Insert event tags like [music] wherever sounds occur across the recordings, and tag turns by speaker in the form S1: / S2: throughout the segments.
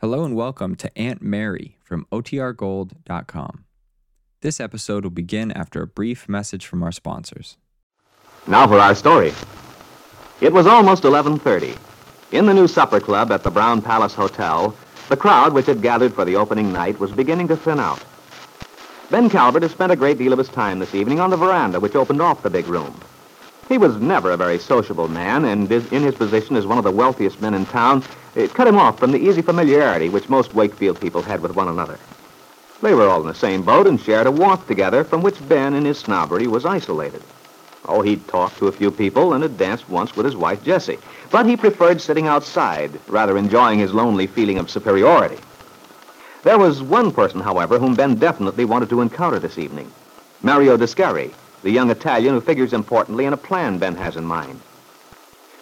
S1: Hello and welcome to Aunt Mary from OTRGold.com. This episode will begin after a brief message from our sponsors.
S2: Now for our story. It was almost 11:30. In the new supper club at the Brown Palace Hotel, the crowd which had gathered for the opening night was beginning to thin out. Ben Calvert had spent a great deal of his time this evening on the veranda which opened off the big room. He was never a very sociable man, and in his position as one of the wealthiest men in town, it cut him off from the easy familiarity which most Wakefield people had with one another. They were all in the same boat and shared a warmth together from which Ben, in his snobbery, was isolated. Oh, he'd talked to a few people and had danced once with his wife, Jessie. But he preferred sitting outside, rather enjoying his lonely feeling of superiority. There was one person, however, whom Ben definitely wanted to encounter this evening. Mario Descari, the young Italian who figures importantly in a plan Ben has in mind.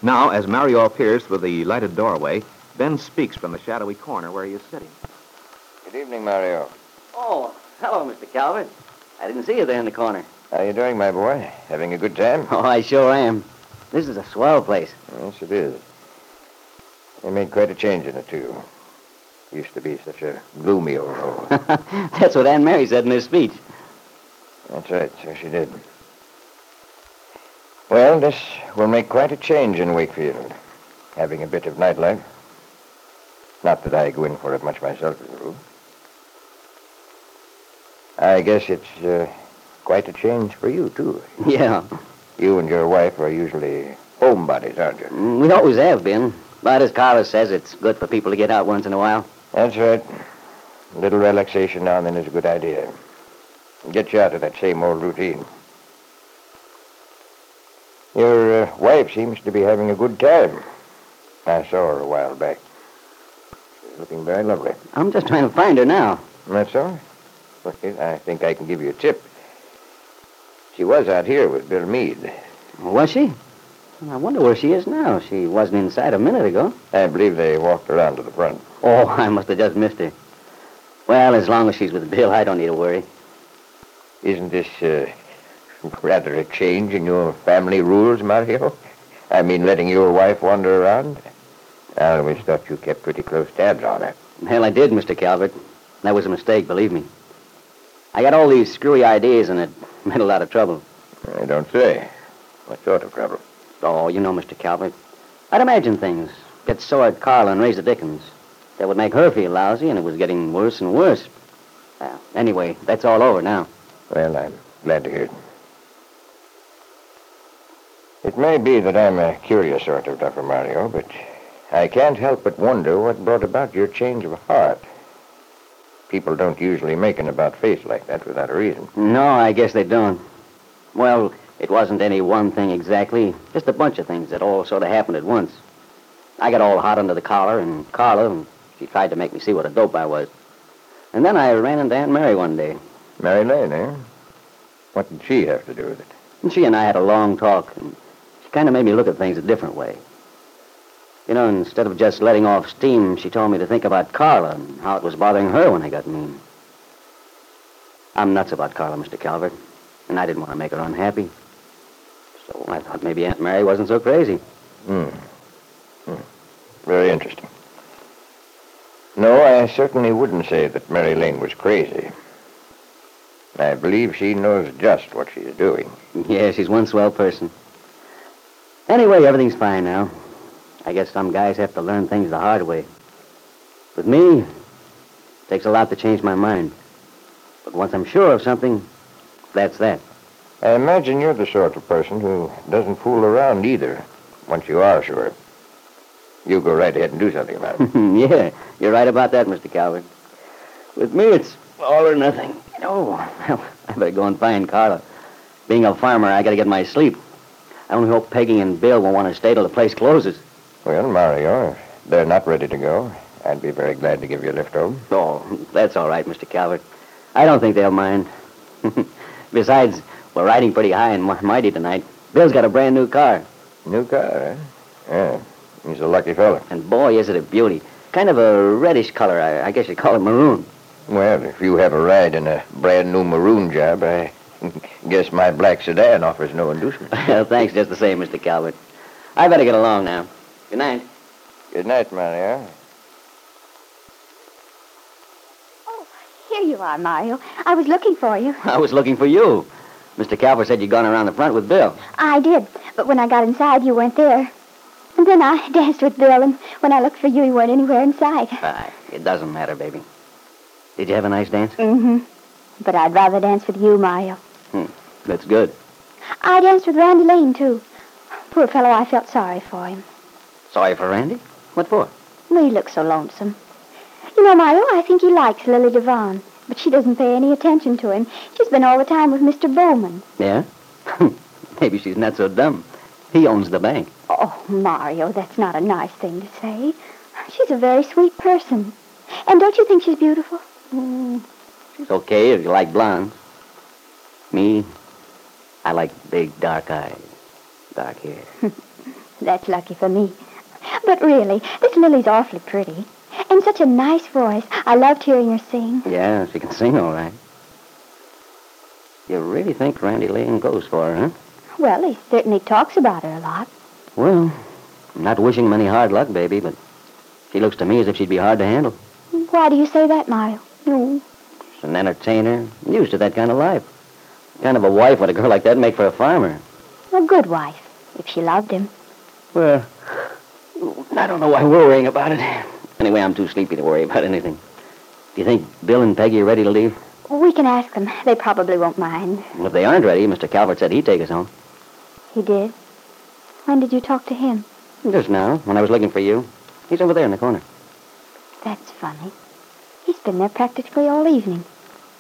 S2: Now, as Mario appears through the lighted doorway, Ben speaks from the shadowy corner where he is sitting.
S3: Good evening, Mario.
S4: Oh, hello, Mr. Calvert. I didn't see you there in the corner.
S3: How are you doing, my boy? Having a good time? [laughs]
S4: Oh, I sure am. This is a swell place.
S3: Yes, it is. They made quite a change in it, too. Used to be such a gloomy old hole. [laughs]
S4: That's what Aunt Mary said in her speech.
S3: That's right, so she did. Well, this will make quite a change in Wakefield. Having a bit of nightlife. Not that I go in for it much myself, as a rule. I guess it's uh, quite a change for you, too. [laughs]
S4: Yeah,
S3: You and your wife are usually homebodies, aren't you?
S4: mm, we always have been. But as Carla says, it's good for people to get out once in a while.
S3: That's right. A little relaxation now and then is a good idea. Get you out of that same old routine. Your uh, wife seems to be having a good time. I saw her a while back. She's looking very lovely.
S4: I'm just trying to find her now.
S3: That's all? Well, I think I can give you a tip. She was out here with Bill Meade.
S4: Was she? I wonder where she is now. She wasn't inside a minute ago.
S3: I believe they walked around to the front.
S4: Oh, [laughs] I must have just missed her. Well, as long as she's with Bill, I don't need to worry.
S3: Isn't this uh, rather a change in your family rules, Mario? I mean, letting your wife wander around? I always thought you kept pretty close tabs on her.
S4: Hell, I did, Mr. Calvert. That was a mistake, believe me. I got all these screwy ideas, and it [laughs] made a lot of trouble.
S3: I don't say. What sort of trouble?
S4: Oh, you know, Mr. Calvert. I'd imagine things. Get sore at Carla and raise the dickens. That would make her feel lousy, and it was getting worse and worse. Well, anyway, that's all over now.
S3: Well, I'm glad to hear it. It may be that I'm a curious sort of Dr. Mario, but I can't help but wonder what brought about your change of heart. People don't usually make an about face like that without a reason.
S4: No, I guess they don't. Well, it wasn't any one thing exactly. Just a bunch of things that all sort of happened at once. I got all hot under the collar, and Carla, and she tried to make me see what a dope I was. And then I ran into Aunt Mary one day.
S3: Mary Lane, eh? What did she have to do with it?
S4: And she and I had a long talk, and she kind of made me look at things a different way. You know, instead of just letting off steam, she told me to think about Carla and how it was bothering her when I got mean. I'm nuts about Carla, Mr. Calvert, and I didn't want to make her unhappy. So I thought maybe Aunt Mary wasn't so crazy.
S3: Hmm. Hmm. Very interesting. No, I certainly wouldn't say that Mary Lane was crazy. I believe she knows just what she's doing.
S4: Yeah, she's one swell person. Anyway, everything's fine now. I guess some guys have to learn things the hard way. With me, it takes a lot to change my mind. But once I'm sure of something, that's that.
S3: I imagine you're the sort of person who doesn't fool around either, once you are sure. You go right ahead and do something about it. [laughs]
S4: yeah, you're right about that, Mr. Calvert. With me, it's all or nothing. Oh, well, I better go and find Carla. Being a farmer, I gotta get my sleep. I only hope Peggy and Bill won't want to stay till the place closes.
S3: well, Mario, if they're not ready to go, I'd be very glad to give you a lift home.
S4: Oh, that's all right, Mr. Calvert. I don't think they'll mind. [laughs] Besides, we're riding pretty high and mighty tonight. Bill's got a brand new car.
S3: New car, eh? Yeah, he's a lucky fella.
S4: And boy, is it a beauty. Kind of a reddish color. I, I guess you'd call it maroon.
S3: Well, if you have a ride in a brand new maroon job, I [laughs] guess my black sedan offers no inducement. [laughs]
S4: well, thanks just the same, Mr. Calvert. I better get along now. Good night.
S3: Good night, Mario.
S5: Oh, here you are, Mario. I was looking for you. [laughs]
S4: I was looking for you. Mr. Calvert said you'd gone around the front with Bill.
S5: I did, but when I got inside, you weren't there. And then I danced with Bill, and when I looked for you, you weren't anywhere in sight.
S4: Aye, ah, it doesn't matter, baby. Did you have a nice dance?
S5: Mm-hmm. But I'd rather dance with you, Mario.
S4: Hmm, that's good.
S5: I danced with Randy Lane, too. Poor fellow, I felt sorry for him.
S4: Sorry for Randy? What for?
S5: Well, he looks so lonesome. You know, Mario, I think he likes Lily Devon, but she doesn't pay any attention to him. She's been all the time with Mr. Bowman.
S4: Yeah? [laughs] Maybe she's not so dumb. He owns the bank.
S5: Oh, Mario, that's not a nice thing to say. She's a very sweet person. And don't you think she's beautiful?
S4: Mm, she's okay if you like blondes. Me, I like big dark eyes, dark hair. [laughs]
S5: That's lucky for me. But really, this Lily's awfully pretty. And such a nice voice. I loved hearing her sing.
S4: Yeah, she can sing all right. You really think Randy Lane goes for her, huh?
S5: Well, he certainly talks about her a lot.
S4: Well, I'm not wishing him any hard luck, baby, but she looks to me as if she'd be hard to handle.
S5: Why do you say that, Mario?
S4: No. She's an entertainer, used to that kind of life. What kind of a wife would a girl like that make for a farmer?
S5: A good wife, if she loved him.
S4: Well, I don't know why we're worrying about it. Anyway, I'm too sleepy to worry about anything. Do you think Bill and Peggy are ready to leave?
S5: We can ask them. They probably won't mind.
S4: Well, if they aren't ready, Mr. Calvert said he'd take us home.
S5: He did? When did you talk to him?
S4: Just now, when I was looking for you. He's over there in the corner.
S5: That's funny. He's been there practically all evening.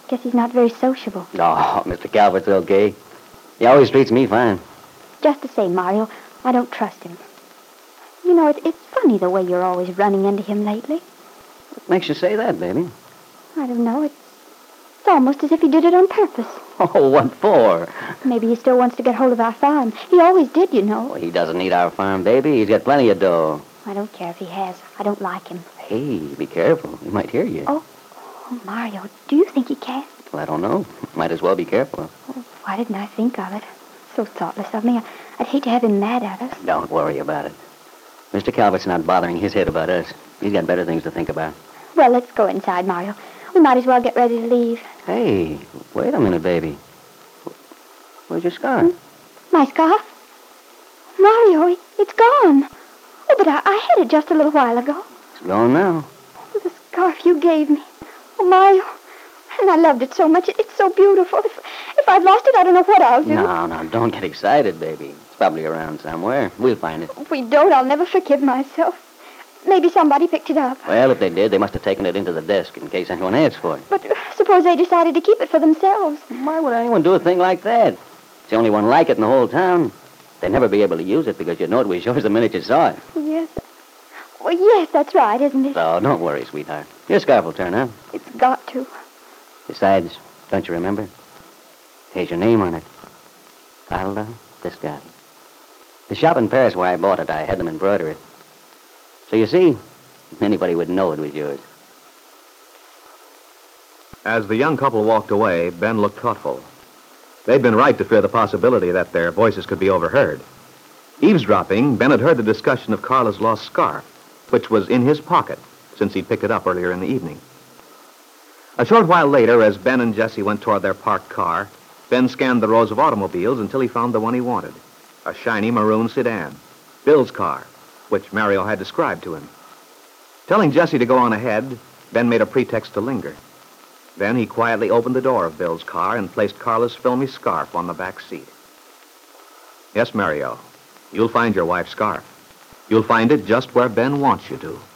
S5: Guess he's not very sociable.
S4: Oh, Mr. Calvert's okay. He always treats me fine.
S5: Just the same, Mario, I don't trust him. You know, it, it's funny the way you're always running into him lately.
S4: What makes you say that, baby?
S5: I don't know. It's, it's almost as if he did it on purpose. [laughs]
S4: Oh, what for?
S5: Maybe he still wants to get hold of our farm. He always did, you know.
S4: Well, he doesn't need our farm, baby. He's got plenty of dough.
S5: I don't care if he has. I don't like him.
S4: Hey, be careful. He might hear you.
S5: Oh, oh Mario, do you think he can?
S4: Well, I don't know. Might as well be careful.
S5: Oh, why didn't I think of it? So thoughtless of me. I'd hate to have him mad at us.
S4: Don't worry about it. Mr. Calvert's not bothering his head about us. He's got better things to think about.
S5: Well, let's go inside, Mario. We might as well get ready to leave.
S4: Hey, wait a minute, baby. Where's your scarf? Hmm?
S5: My scarf? Mario, it, it's gone. Oh, but I, I had it just a little while ago.
S4: It's gone now.
S5: Oh, The scarf you gave me. Oh, my. And I loved it so much. It, it's so beautiful. If, if I've lost it, I don't know what I'll do.
S4: No, no, don't get excited, baby. It's probably around somewhere. We'll find it.
S5: If we don't, I'll never forgive myself. Maybe somebody picked it up.
S4: Well, if they did, they must have taken it into the desk in case anyone asks for it.
S5: But uh, suppose they decided to keep it for themselves.
S4: Why would anyone do a thing like that? It's the only one like it in the whole town. They'd never be able to use it because you'd know it was yours the minute you saw it.
S5: Yes. Well, yes, that's right, isn't it?
S4: So don't worry, sweetheart. Your scarf will turn up.
S5: It's got to.
S4: Besides, don't you remember? Here's your name on it. Carla Piscati. The shop in Paris where I bought it, I had them embroider it. So you see, anybody would know it was yours.
S2: As the young couple walked away, Ben looked thoughtful. They'd been right to fear the possibility that their voices could be overheard. Eavesdropping, Ben had heard the discussion of Carla's lost scarf, which was in his pocket since he'd picked it up earlier in the evening. A short while later, as Ben and Jesse went toward their parked car, Ben scanned the rows of automobiles until he found the one he wanted a shiny maroon sedan, Bill's car, which Mario had described to him. Telling Jesse to go on ahead, Ben made a pretext to linger. Then he quietly opened the door of Bill's car and placed Carla's filmy scarf on the back seat. Yes, Mario, you'll find your wife's scarf. You'll find it just where Ben wants you to.